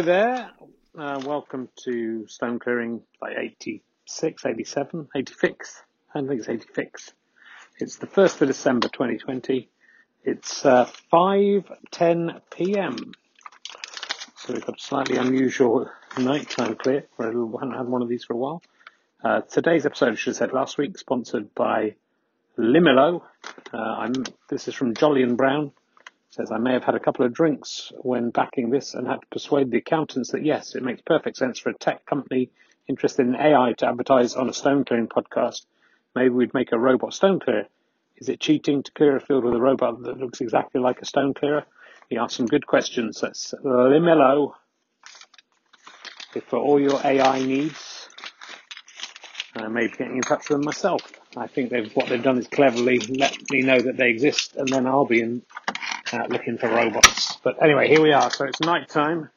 Hello there. Uh, welcome to Stone Clearing by 86, 87, 86. I don't think it's 86. It's the 1st of December 2020. It's uh, 5.10 p.m. So we've got a slightly unusual nighttime clear. We haven't had one of these for a while. Uh, today's episode, I should have said last week, sponsored by Limilo. Uh, I'm, this is from Jolly and Brown says I may have had a couple of drinks when backing this and had to persuade the accountants that yes, it makes perfect sense for a tech company interested in AI to advertise on a stone clearing podcast. Maybe we'd make a robot stone clearer. Is it cheating to clear a field with a robot that looks exactly like a stone clearer? He asked some good questions. That's Limelo. If for all your AI needs, uh, maybe getting in touch with them myself. I think they've, what they've done is cleverly let me know that they exist, and then I'll be in uh, looking for robots. But anyway, here we are. So it's night time.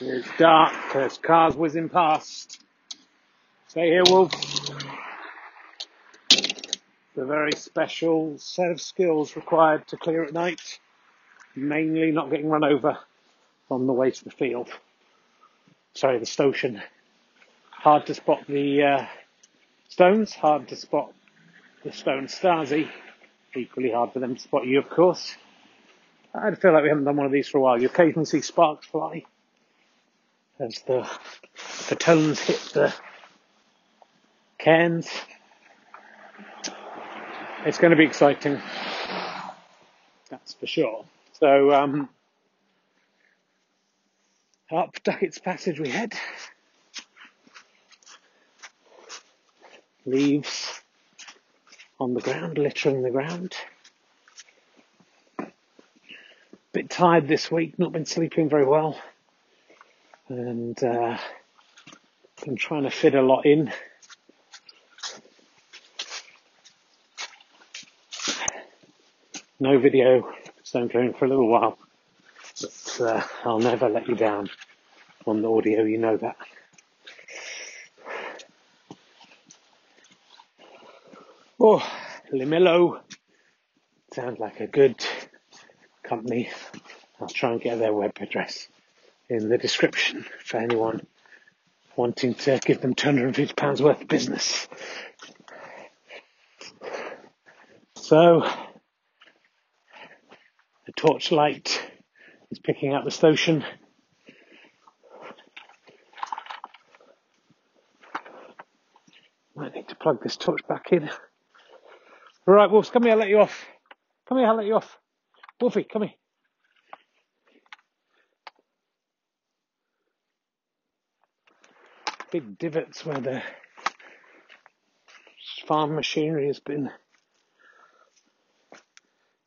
It's dark. There's cars whizzing past. Stay here, Wolf. The very special set of skills required to clear at night. Mainly not getting run over on the way to the field. Sorry, the station. Hard to spot the uh, stones. Hard to spot the stone Stasi equally hard for them to spot you, of course. I feel like we haven't done one of these for a while. You occasionally see sparks fly as the the tones hit the cans. It's going to be exciting, that's for sure. So, um, up Duckett's Passage we head. Leaves on the ground, littering the ground. Bit tired this week, not been sleeping very well, and uh, been trying to fit a lot in. No video, stone clearing for a little while, but uh, I'll never let you down on the audio, you know that. Oh, Limillo. Sounds like a good company. I'll try and get their web address in the description for anyone wanting to give them £250 worth of business. So, the torchlight is picking up the station. Might need to plug this torch back in. All right, Wolves, come here, I'll let you off. Come here, I'll let you off. Wolfie, come here. Big divots where the farm machinery has been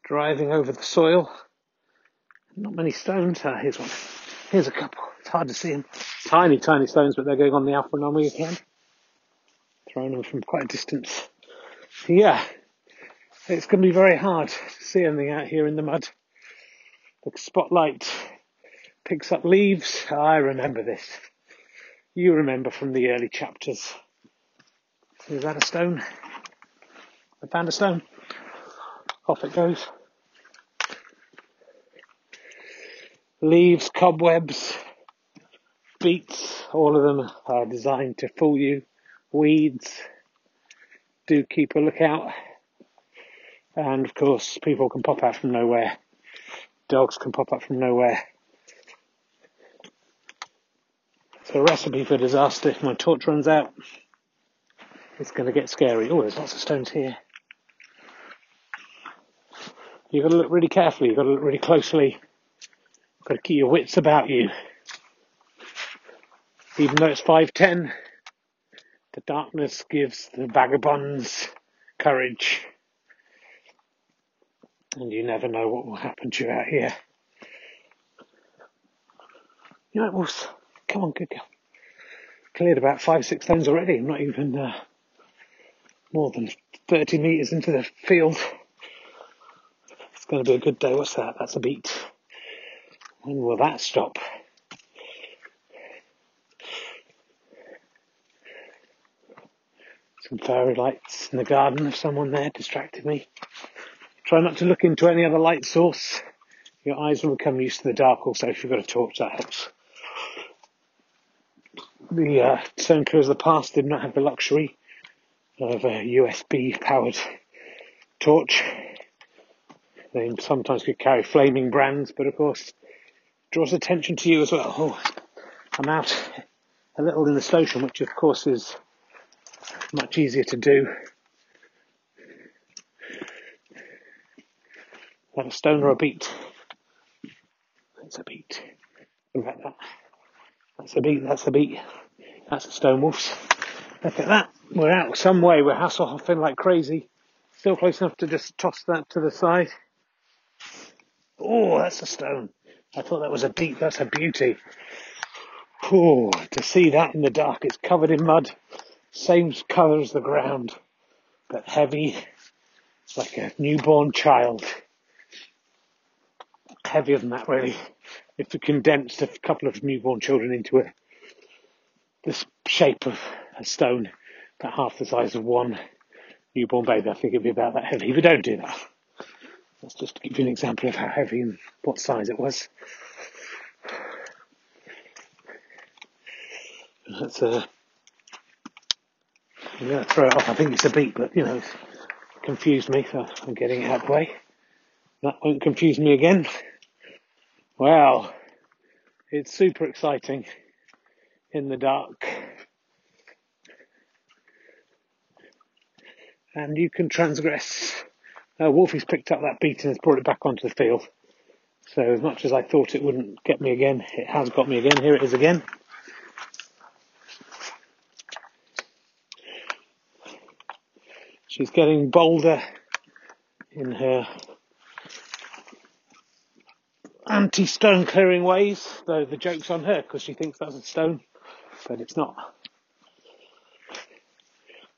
driving over the soil. Not many stones. Ah, here's one. Here's a couple. It's hard to see them. Tiny, tiny stones, but they're going on the Alpha and again. Throwing them from quite a distance. Yeah, it's going to be very hard to see anything out here in the mud. The spotlight picks up leaves. I remember this. You remember from the early chapters. Is that a stone? I found a stone. Off it goes. Leaves, cobwebs, beets, all of them are designed to fool you. Weeds. Do keep a lookout. And of course, people can pop out from nowhere. Dogs can pop up from nowhere. So a recipe for disaster if my torch runs out. It's going to get scary. Oh, there's lots of stones here. You've got to look really carefully. You've got to look really closely. You've got to keep your wits about you. Even though it's 5.10, the darkness gives the vagabonds courage. And you never know what will happen to you out here. You know, come on, good girl. Cleared about five, six stones already. I'm not even uh, more than 30 metres into the field. It's going to be a good day. What's that? That's a beet. When will that stop? Some fairy lights in the garden of someone there distracted me. Try not to look into any other light source. Your eyes will become used to the dark also if you've got a torch, that helps. The uh, Stone of the past did not have the luxury of a USB powered torch. They sometimes could carry flaming brands, but of course draws attention to you as well. Oh, I'm out a little in the station, which of course is much easier to do. Like a stone or a beet. That's a beet. Look at that. That's a beet, that's a beet. That's a stone wolf. Look at that. We're out some way. We're Hasselhoffing like crazy. Still close enough to just toss that to the side. Oh, that's a stone. I thought that was a beet. That's a beauty. Oh, to see that in the dark. It's covered in mud. Same colour as the ground, but heavy. It's like a newborn child. Heavier than that, really. If you condensed a couple of newborn children into a this shape of a stone, about half the size of one newborn baby, I think it'd be about that heavy. But don't do that. That's just to give you an example of how heavy and what size it was. That's a I'm going to throw it off. I think it's a beet, but you know, it's confused me, so I'm getting it out of the way. That won't confuse me again. Well, it's super exciting in the dark. And you can transgress. Uh, Wolfie's picked up that beet and has brought it back onto the field. So as much as I thought it wouldn't get me again, it has got me again. Here it is again. She's getting bolder in her anti-stone clearing ways, though the joke's on her because she thinks that's a stone, but it's not.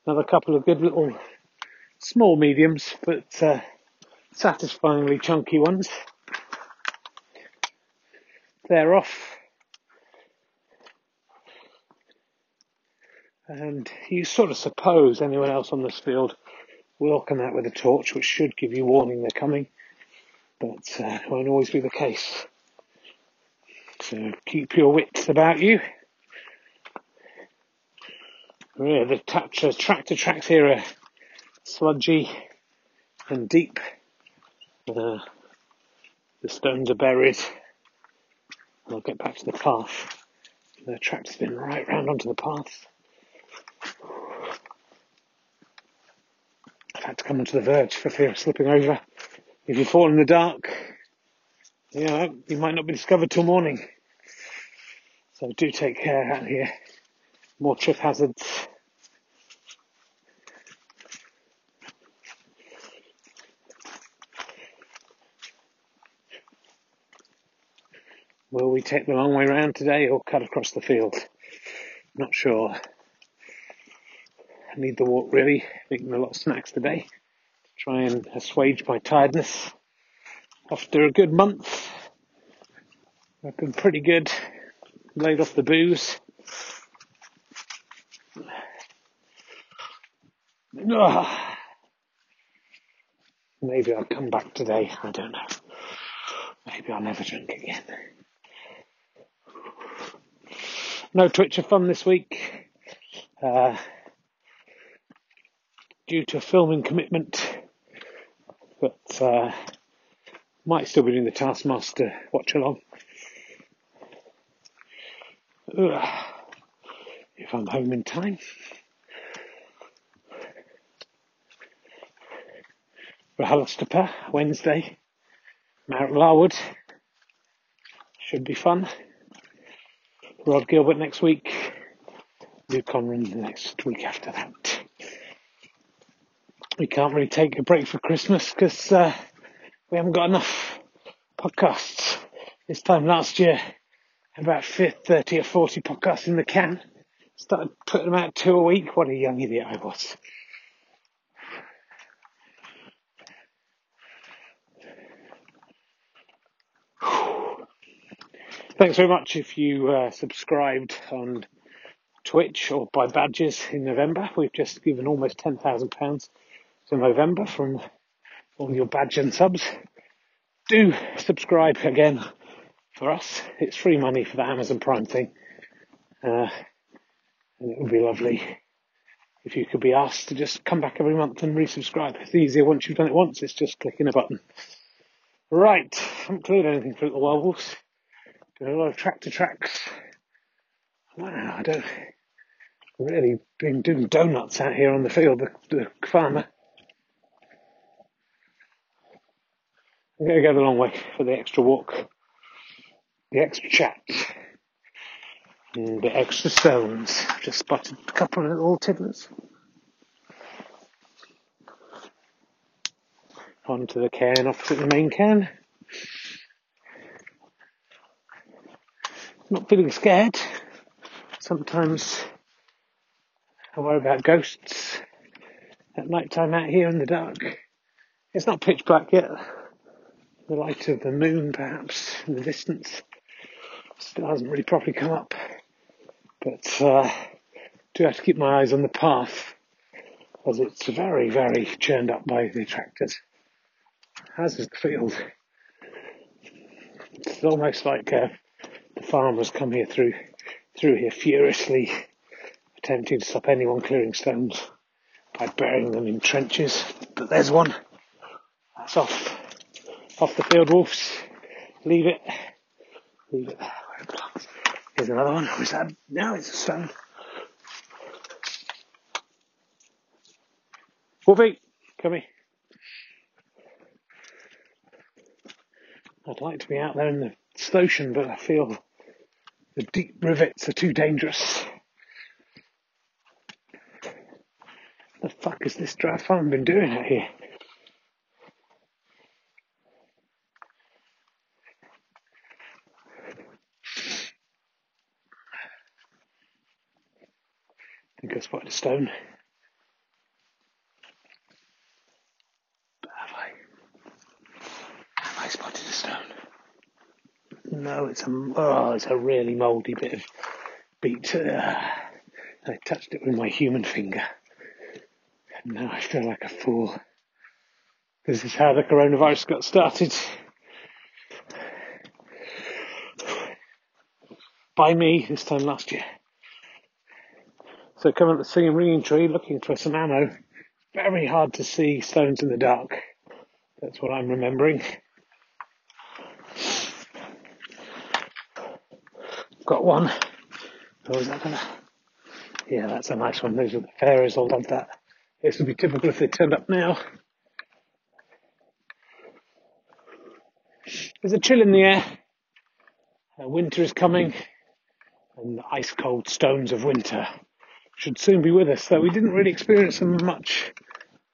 Another couple of good little small mediums, but uh, satisfyingly chunky ones. They're off. And you sort of suppose anyone else on this field will come out with a torch, which should give you warning they're coming, but uh, won't always be the case. So keep your wits about you. Yeah, the tractor, tractor tracks here are sludgy and deep. Uh, the stones are buried. I'll get back to the path. The tractor's been right round onto the path. I've had to come onto the verge for fear of slipping over. If you fall in the dark, you know, you might not be discovered till morning. So do take care out here. More trip hazards. Will we take the long way round today or cut across the field? Not sure. I need the walk really. Eating a lot of snacks today to try and assuage my tiredness. After a good month, I've been pretty good. Laid off the booze. Ugh. Maybe I'll come back today. I don't know. Maybe I'll never drink again. No Twitcher fun this week. Uh, due to a filming commitment, but uh, might still be doing the Taskmaster watch along. Ugh. If I'm home in time. RHLSTP, Wednesday. Mount Larwood. Should be fun. Rhod Gilbert next week. Luke Conran the next week after that we can't really take a break for Christmas because uh, we haven't got enough podcasts. This time last year, about 30 or 40 podcasts in the can. Started putting them out two a week. What a young idiot I was. Thanks very much if you uh, subscribed on Twitch or buy badges in November. We've just given almost £10,000 to Movember from all your badge and subs. Do subscribe again for us. It's free money for the Amazon Prime thing. Uh, and it would be lovely if you could be asked to just come back every month and resubscribe. It's easier once you've done it once, it's just clicking a button. Right, haven't cleared anything for the werewolves. Doing a lot of tractor tracks. Wow, I don't really been doing donuts out here on the field, the, the farmer. I'm going to go the long way for the extra walk, the extra chat, and the extra stones. Just spotted a couple of little tiddlers. Onto the cairn opposite the main cairn. Not feeling scared. Sometimes I worry about ghosts at night time out here in the dark. It's not pitch black yet. The light of the moon, perhaps, in the distance, still hasn't really properly come up. But uh, do have to keep my eyes on the path, as it's very, very churned up by the tractors. As is the field. It's almost like uh, the farmers come here through through here furiously, attempting to stop anyone clearing stones by burying them in trenches. But there's one. That's off off the field wolves. Leave it. Leave it there. Here's another one. Where's that? No, it's a stone. Wolfie, come here. I'd like to be out there in the ocean, but I feel the deep rivets are too dangerous. The fuck is this draft farm been doing out here? Think I spotted a stone. But have I? Have I spotted a stone? No, it's a oh, it's a really mouldy bit of beet. Uh, I touched it with my human finger, and now I feel like a fool. This is how the coronavirus got started. By me this time last year. So coming up the singing ringing tree looking for some ammo. Very hard to see stones in the dark. That's what I'm remembering. Got one. Oh, is that gonna? Yeah, that's a nice one. Those are the fairies. I'll love that. This would be typical if they turned up now. There's a chill in the air. Uh, winter is coming, and the ice cold stones of winter should soon be with us, though we didn't really experience them much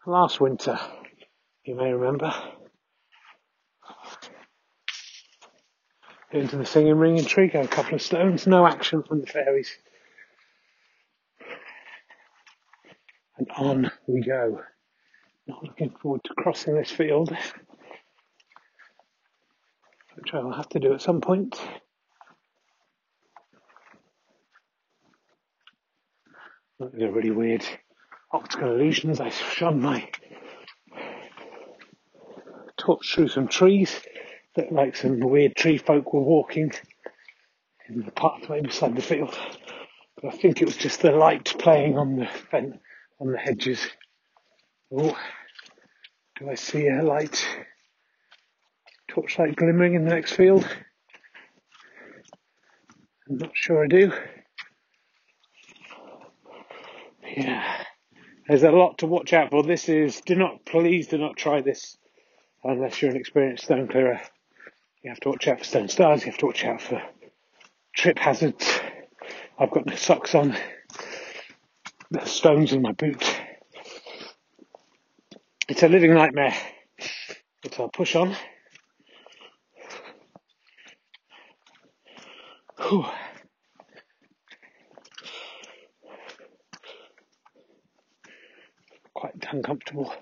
last winter, you may remember. Into the singing ringing tree, go a couple of stones, no action from the fairies. And on we go. Not looking forward to crossing this field, which I'll have to do at some point. They're really weird optical illusions. I shone my torch through some trees that like some weird tree folk were walking in the pathway beside the field. But I think it was just the light playing on the on the hedges. Oh, do I see a light? Torchlight glimmering in the next field? I'm not sure I do yeah, there's a lot to watch out for. This is, do not, please do not try this unless you're an experienced stone clearer. You have to watch out for stone stars, you have to watch out for trip hazards. I've got no socks on, there's stones in my boot. It's a living nightmare, but I'll push on. Whew. Quite uncomfortable.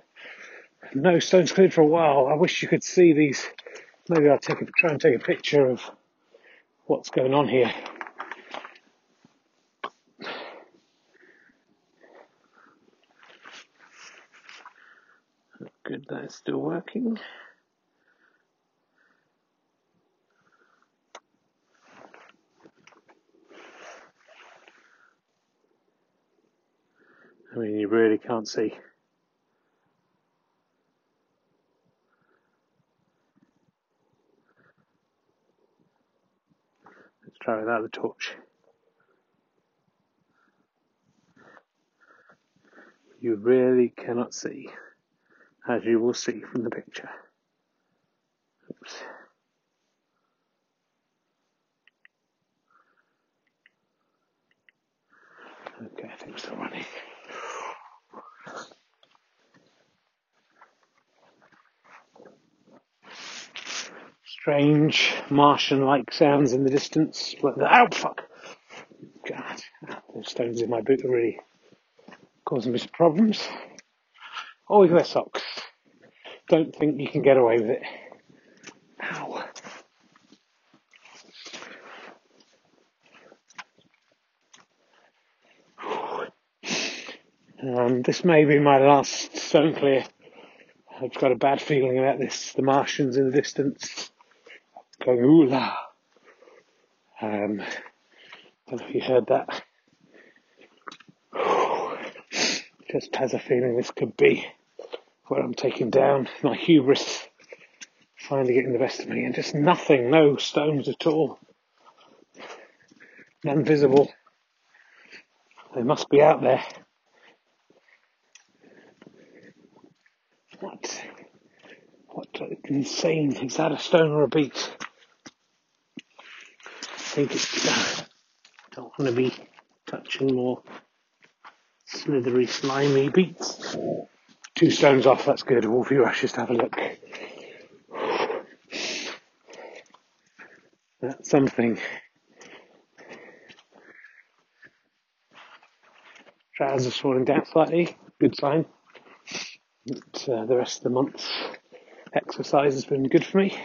No stones cleared for a while. I wish you could see these. Maybe I'll take a, try and take a picture of what's going on here. Good, that is still working. I mean, you really can't see. Let's try without the torch. You really cannot see, as you will see from the picture. Oops. Okay, I think we're still running. Strange Martian-like sounds in the distance. The, oh fuck! God, those stones in my boot are really causing me some problems. Always wear socks. Don't think you can get away with it. Ow. Um, this may be my last stone clear. I've got a bad feeling about this. The Martians in the distance going ooh la. Um, don't know if you heard that. Just has a feeling this could be where I'm taken down. My hubris finally getting the best of me, and just nothing, no stones at all, none visible. They must be out there. What? What insane? Is that a stone or a beet? I think it's. Uh, don't want to be touching more slithery, slimy beats. Two stones off, that's good. Wolfie rushes to have a look. That's something. Trousers falling down slightly, good sign. But, uh, the rest of the month's exercise has been good for me.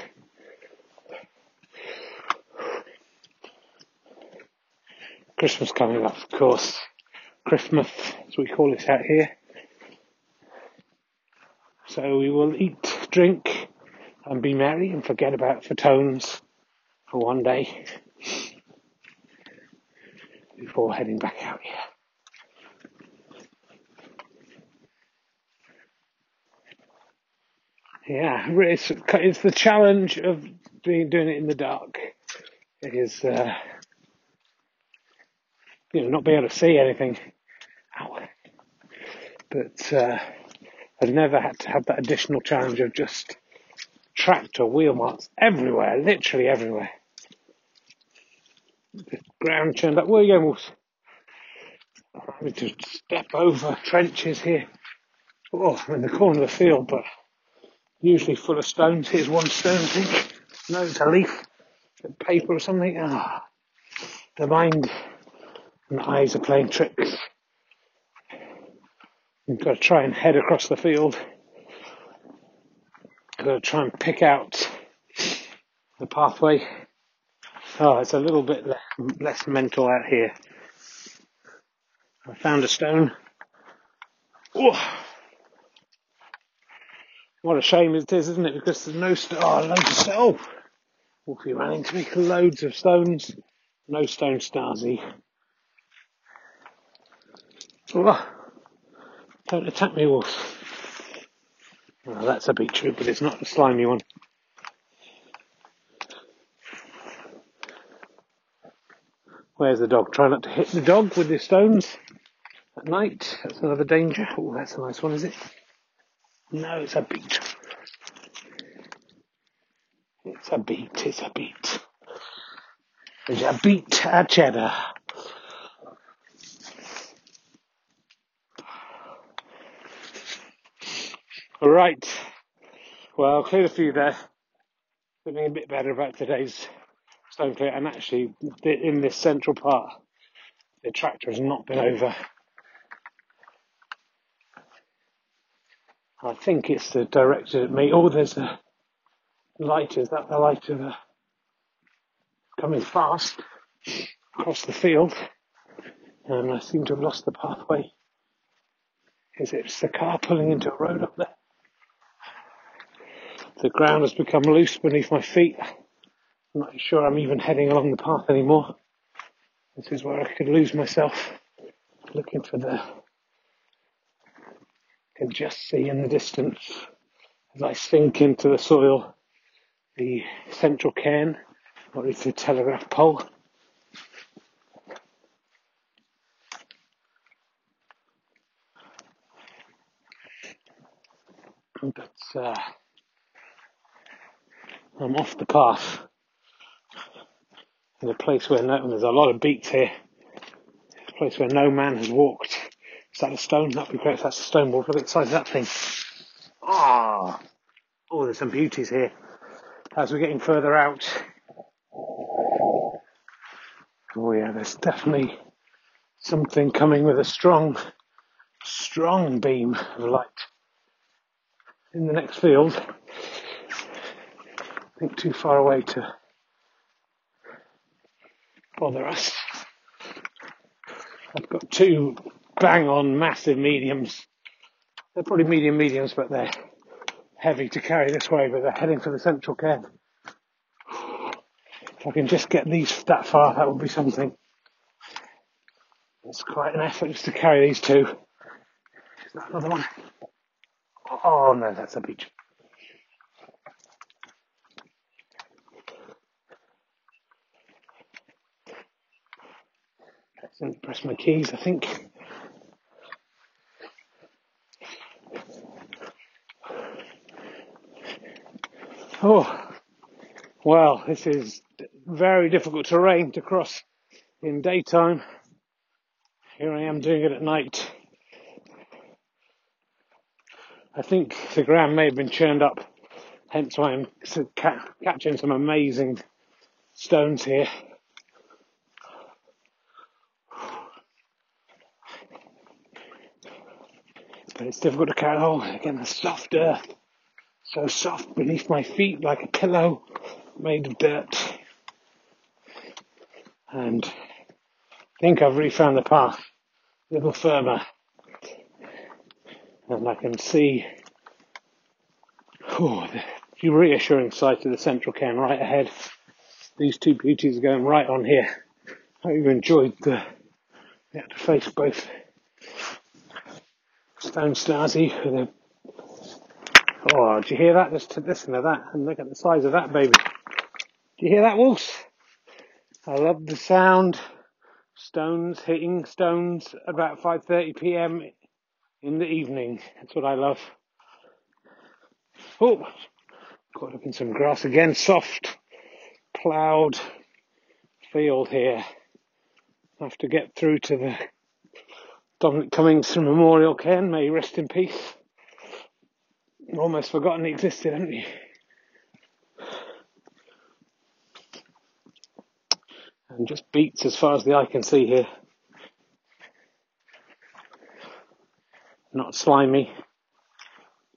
Christmas coming up, of course. Christmas, as we call it out here. So we will eat, drink, and be merry and forget about Fatones for one day before heading back out here. Yeah, it's, it's the challenge of being, doing it in the dark. It is, uh, you know, not being able to see anything. Ow. But, uh, I've never had to have that additional challenge of just tractor wheel marks everywhere, literally everywhere. The ground turned up. Where are you going, Wolves? Need to step over trenches here. Oh, I'm in the corner of the field, but usually full of stones. Here's one stone, I think. No, it's a leaf, a paper or something. Ah, the mind the eyes are playing tricks. I've got to try and head across the field. Got to try and pick out the pathway. Oh, it's a little bit less mental out here. I found a stone. Oh, what a shame it is, isn't it? Because there's no stone. Oh, loads of stone. Oh, ran into me. Loads of stones. No stone Stasi. Oh, don't attack me, wolf. That's a beetroot, but it's not a slimy one. Where's the dog? Try not to hit the dog with the stones at night. That's another danger. Oh, that's a nice one, is it? No, it's a beet. It's a beet, it's a beet. It's a beet, a cheddar. Right. Well, cleared a few there. Feeling a bit better about today's stone clear, and actually in this central part, the tractor has not been over. I think it's the directed at me. Oh, there's a light. Is that the light of the coming fast across the field? And I seem to have lost the pathway. Is it the car pulling into a road up there? The ground has become loose beneath my feet. I'm not sure I'm even heading along the path anymore. This is where I could lose myself looking for the can just see in the distance as I sink into the soil the central cairn or it's the telegraph pole. But uh, I'm off the path in a place where no, there's a lot of beets here. A place where no man has walked. Is that a stone? That'd be great if that's a stone wall. Look at the size of that thing. Ah, oh, there's some beauties here. As we're getting further out. Oh yeah, there's definitely something coming with a strong, strong beam of light. In the next field, think too far away to bother us. I've got two bang on massive mediums. They're probably medium mediums, but they're heavy to carry this way, but they're heading for the central cairn. If I can just get these that far, that would be something. It's quite an effort just to carry these two. Is that another one? Oh no, that's a beech. Didn't press my keys, I think. Oh, well, this is very difficult terrain to cross in daytime. Here I am doing it at night. I think the ground may have been churned up, hence why I'm catching some amazing stones here. But it's difficult to carry. Oh, again, the soft earth. So soft beneath my feet like a pillow made of dirt. And I think I've really found the path a little firmer. And I can see oh, the reassuring sight of the central cairn right ahead. These two beauties are going right on here. I hope you enjoyed the, to face both Stone Stasi with a. Oh, do you hear that? Just listen to that and look at the size of that baby. Do you hear that, Wolves? I love the sound. Stones hitting stones about 5:30 p.m. in the evening. That's what I love. Oh, got up in some grass again. Soft, ploughed field here. I have to get through to the Dominic Cummings from Memorial Cairn, may rest in peace. Almost forgotten he existed, haven't you? And just beets as far as the eye can see here. Not slimy,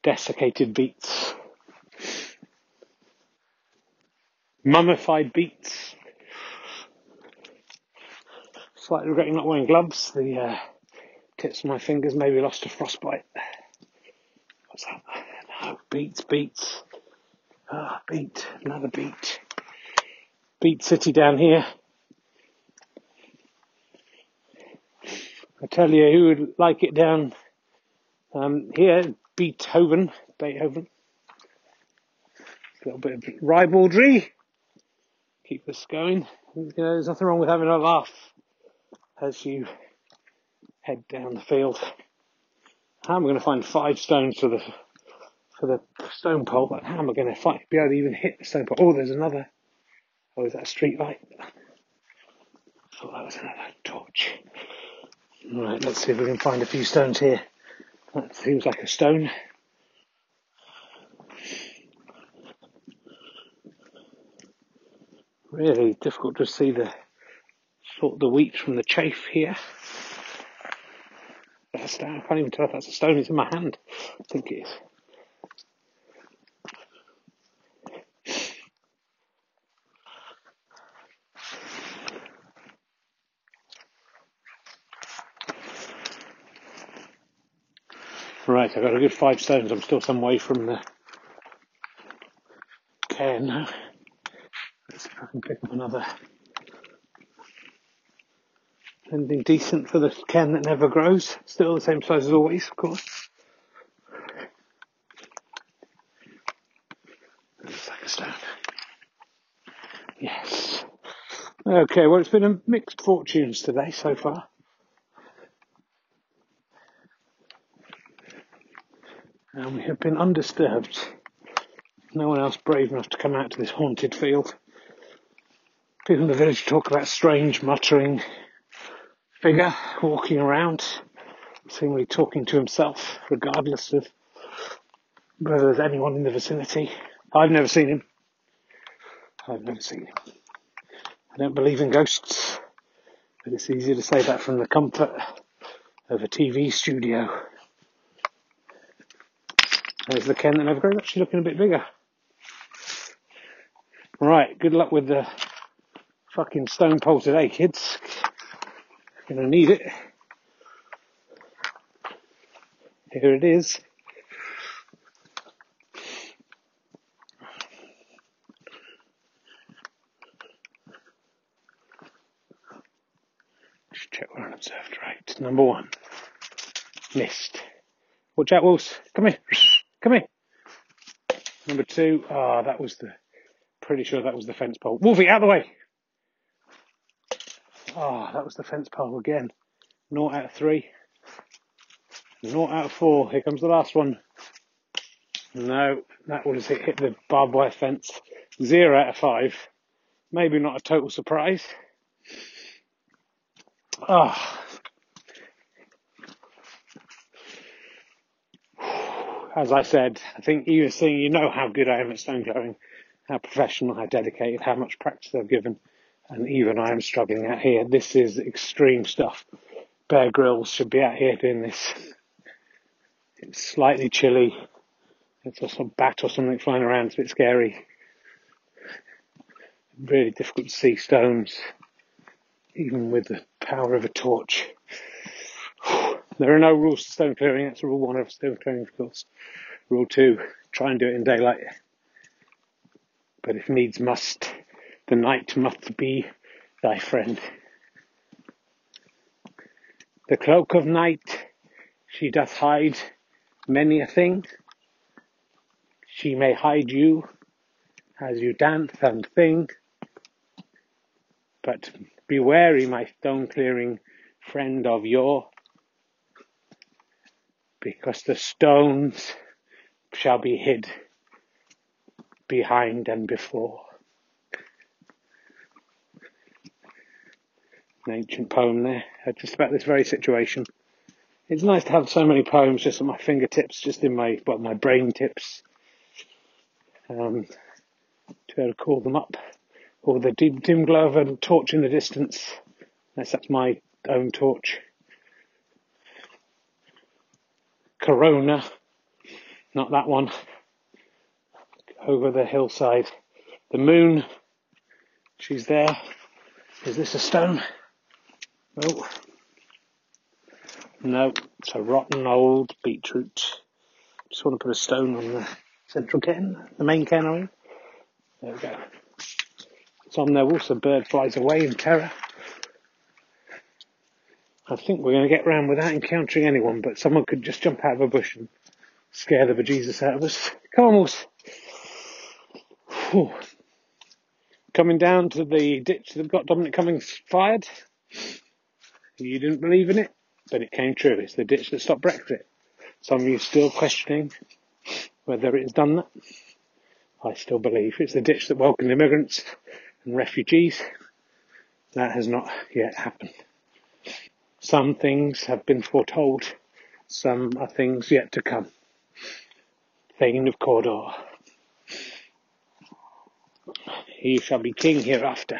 desiccated beets. Mummified beets. Slightly regretting not wearing gloves. The uh, of my fingers maybe lost to frostbite. What's that? No, beets, beets. Ah, oh, beet, another beet. Beat City down here. I tell you who would like it down um, here, Beethoven, Beethoven. A little bit of ribaldry. Keep this going. There's nothing wrong with having a laugh as you head down the field. How am I going to find five stones for the for the stone pole? But how am I going to find, be able to even hit the stone pole? Oh, there's another. Oh, is that a street light? I thought that was another torch. Right, let's see if we can find a few stones here. That seems like a stone. Really difficult to see the sort the wheat from the chaff here. That's stone. I can't even tell if that's a stone. It's in my hand. I think it is. Right, I've got a good five stones. I'm still some way from the cairn now. Let's see if I can pick up another. Anything decent for the cairn that never grows. Still the same size as always, of course. Yes. Okay, well it's been a mixed fortunes today so far. and we have been undisturbed. No one else brave enough to come out to this haunted field. People in the village talk about strange muttering figure walking around, seemingly talking to himself, regardless of whether there's anyone in the vicinity. I've never seen him. I've never seen him. I don't believe in ghosts, but it's easier to say that from the comfort of a TV studio. There's the cairn that never grows, actually looking a bit bigger. Right, good luck with the fucking stone pole today, kids. Gonna need it. Here it is. Just check we're unobserved. Right, number one. Missed. Watch out, Wolves. Come here. Come here. Number two, ah, oh, that was the, pretty sure that was the fence pole. Wolfie, out of the way. Ah, oh, that was the fence pole again. Naught out of three. Naught out of four. Here comes the last one. No, that was it. Hit the barbed wire fence. Zero out of five. Maybe not a total surprise. Ah, as I said, I think you are seeing, you know how good I am at stone clearing, how professional, how dedicated, how much practice I've given, and even I am struggling out here. This is extreme stuff. Bear Grylls should be out here doing this. It's slightly chilly. It's also a bat or something flying around. It's a bit scary. Really difficult to see stones, even with the power of a torch. There are no rules to stone clearing. That's rule one of stone clearing, of course. Rule two, try and do it in daylight. But if needs must, the night must be thy friend. The cloak of night, she doth hide many a thing. She may hide you as you dance and sing. But be wary, my stone clearing friend of yore because the stones shall be hid behind and before. An ancient poem there, just about this very situation. It's nice to have so many poems just at my fingertips, just in my, well, my brain tips. Um, to be able to call them up. Or the dim, dim glow of a torch in the distance. Unless that's my own torch. Corona, not that one, over the hillside. The moon, she's there. Is this a stone? Oh. No, it's a rotten old beetroot. Just want to put a stone on the central cairn, the main cairn, There we go. It's on there. Also, bird flies away in terror. I think we're going to get round without encountering anyone, but someone could just jump out of a bush and scare the bejesus out of us. Come on. Coming down to the ditch that got Dominic Cummings fired. You didn't believe in it, but it came true. It's the ditch that stopped Brexit. Some of you still questioning whether it has done that. I still believe it's the ditch that welcomed immigrants and refugees. That has not yet happened. Some things have been foretold, some are things yet to come. Thane of Cawdor. He shall be king hereafter.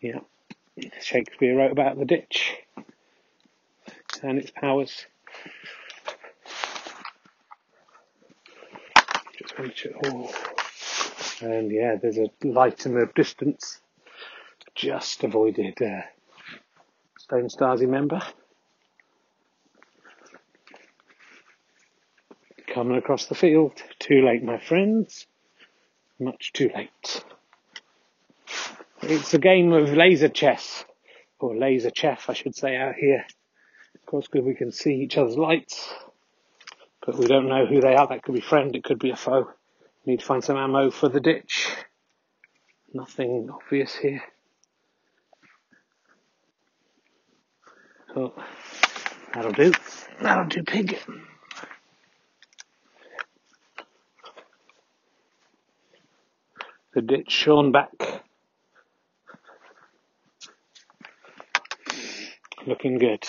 Yeah. Shakespeare wrote about the ditch and its powers. Just oh. And yeah, there's a light in the distance. Just avoided uh, Stone Stasi member. Coming across the field. Too late, my friends. Much too late. It's a game of laser chess, or laser chef, I should say, out here. Of course, because we can see each other's lights, but we don't know who they are. That could be friend, it could be a foe. Need to find some ammo for the ditch. Nothing obvious here. Oh, that'll do. That'll do, pig. The ditch shown back. Looking good.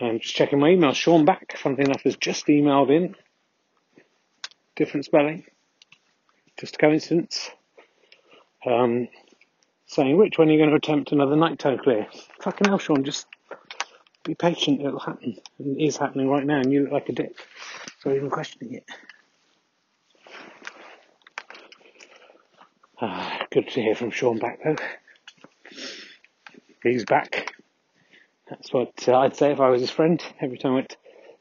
I'm just checking my email. Sean Back, funnily enough, has just emailed in. Different spelling. Just a coincidence. Um, saying, Rich, when are you going to attempt another nighttime clear? Fucking hell, Sean, just be patient. It'll happen. It is happening right now, and you look like a dick. So even questioning it. Ah, good to hear from Sean back though. He's back. That's what uh, I'd say if I was his friend. Every time I went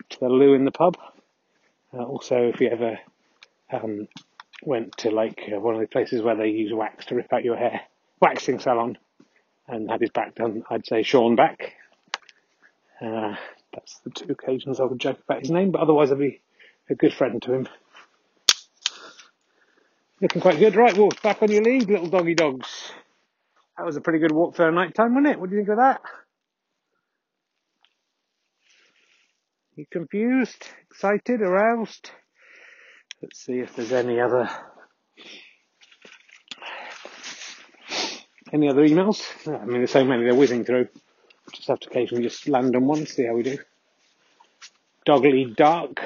to the loo in the pub. Uh, also, if you ever um, went to like uh, one of the places where they use wax to rip out your hair, waxing salon, and had his back done, I'd say Sean back. Uh, that's the two occasions I would joke about his name, but otherwise I'd be a good friend to him. Looking quite good. Right, Wolf, back on your lead, little doggy dogs. That was a pretty good walk for a night time, wasn't it? What do you think of that? You confused? Excited? Aroused? Let's see if there's any other any other emails. I mean, there's so many they're whizzing through. Just have to occasionally just land on one, see how we do. Dogly Dark.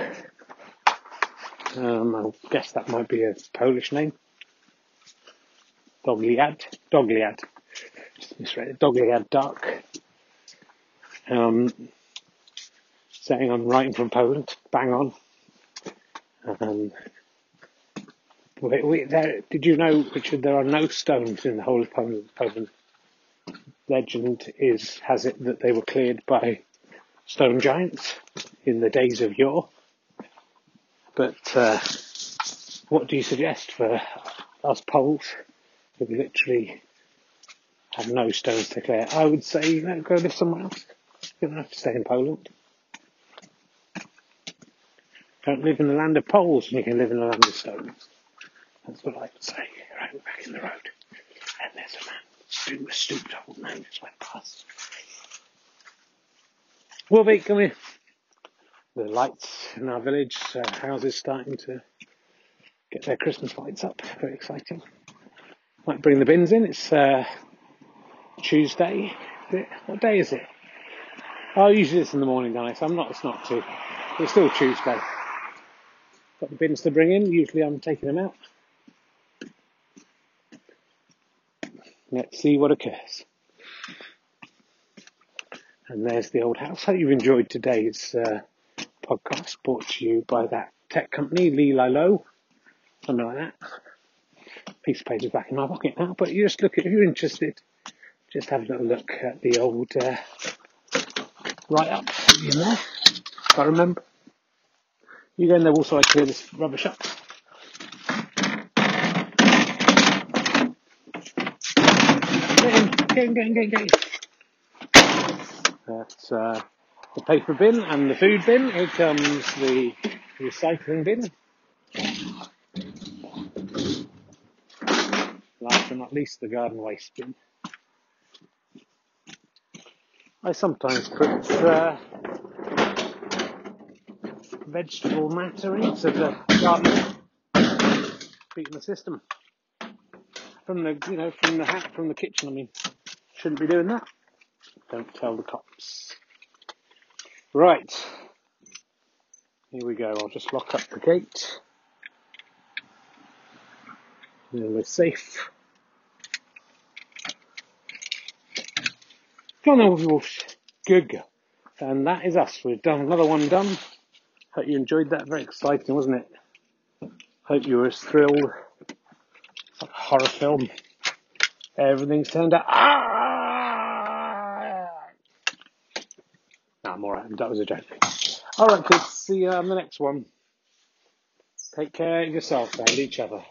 Um, I guess that might be a Polish name. Dogliad. Dogliad. Misread. Dogliad Dark. Um, saying I'm writing from Poland. Bang on. Um, wait, wait, there, did you know, Richard, there are no stones in the whole of Poland. Poland. Legend is, has it that they were cleared by stone giants in the days of yore. But uh, what do you suggest for us Poles who literally have no stones to clear? I would say, you know, go live somewhere else. You don't have to stay in Poland. Don't live in the land of poles and you can live in the land of stones. That's what I would say. Right, back in the road. And there's a man, stooped, a stooped old man just went past. Wolfie, come here. The lights in our village, uh, houses starting to get their Christmas lights up. Very exciting. Might bring the bins in. It's uh, Tuesday. What day is it? Oh, usually it's in the morning, guys. I'm not. It's not too. It's still Tuesday. Got the bins to bring in. Usually I'm taking them out. Let's see what occurs. And there's the old house. Hope you've enjoyed today's uh, podcast brought to you by that tech company, Lee Low, something like that. Piece of paper's back in my pocket now, but you just look at, if you're interested, just have a little look at the old uh, write up in there. If I remember. You go in there also I clear this rubbish up. Get in, get in, get in, get in, get in. That's uh, the paper bin and the food bin. Here comes the recycling bin. Last but not least, the garden waste bin. I sometimes put uh, vegetable matter into the garden, beating the system from the you know from the hat from the kitchen. I mean, shouldn't be doing that. Don't tell the cops. Right. Here we go. I'll just lock up the gate. And we're safe. John Wolf, good girl. And that is us. We've done another one done. Hope you enjoyed that. Very exciting, wasn't it? Hope you were as thrilled. Like horror film. Everything's turned out. Ah! No, I'm alright. That was a joke. Alright, kids. See you on the next one. Take care of yourself and each other.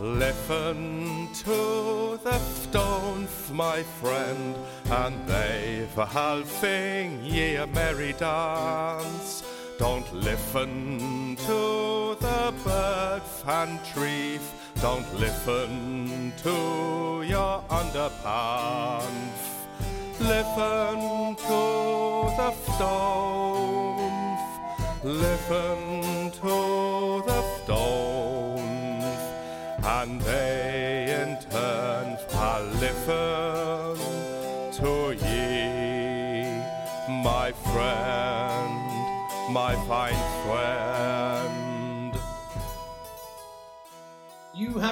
Listen to the stones, my friend, and they've a halfing ye a merry dance. Don't listen to the bird and trees, don't listen to your underpants. Listen to the stones, listen to the stones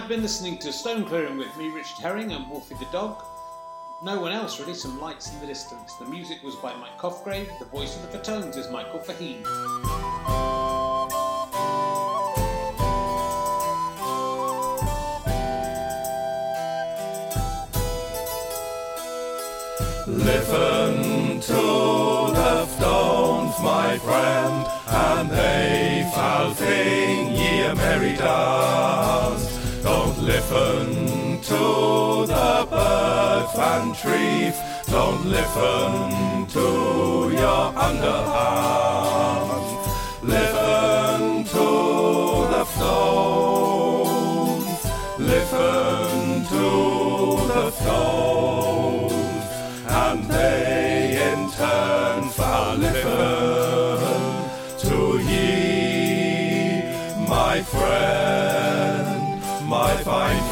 been listening to Stone Clearing with me, Richard Herring, and Wolfie the dog. No one else really, some lights in the distance. The music was by Mike Cosgrave, the voice of the Fatones is Michael Faheen. Listen to the stones, my friend, and they shall sing ye merry dance. Listen to the birds and trees, don't listen to your underarms. Listen to the stones, listen to the stones. And they in turn shall listen ye,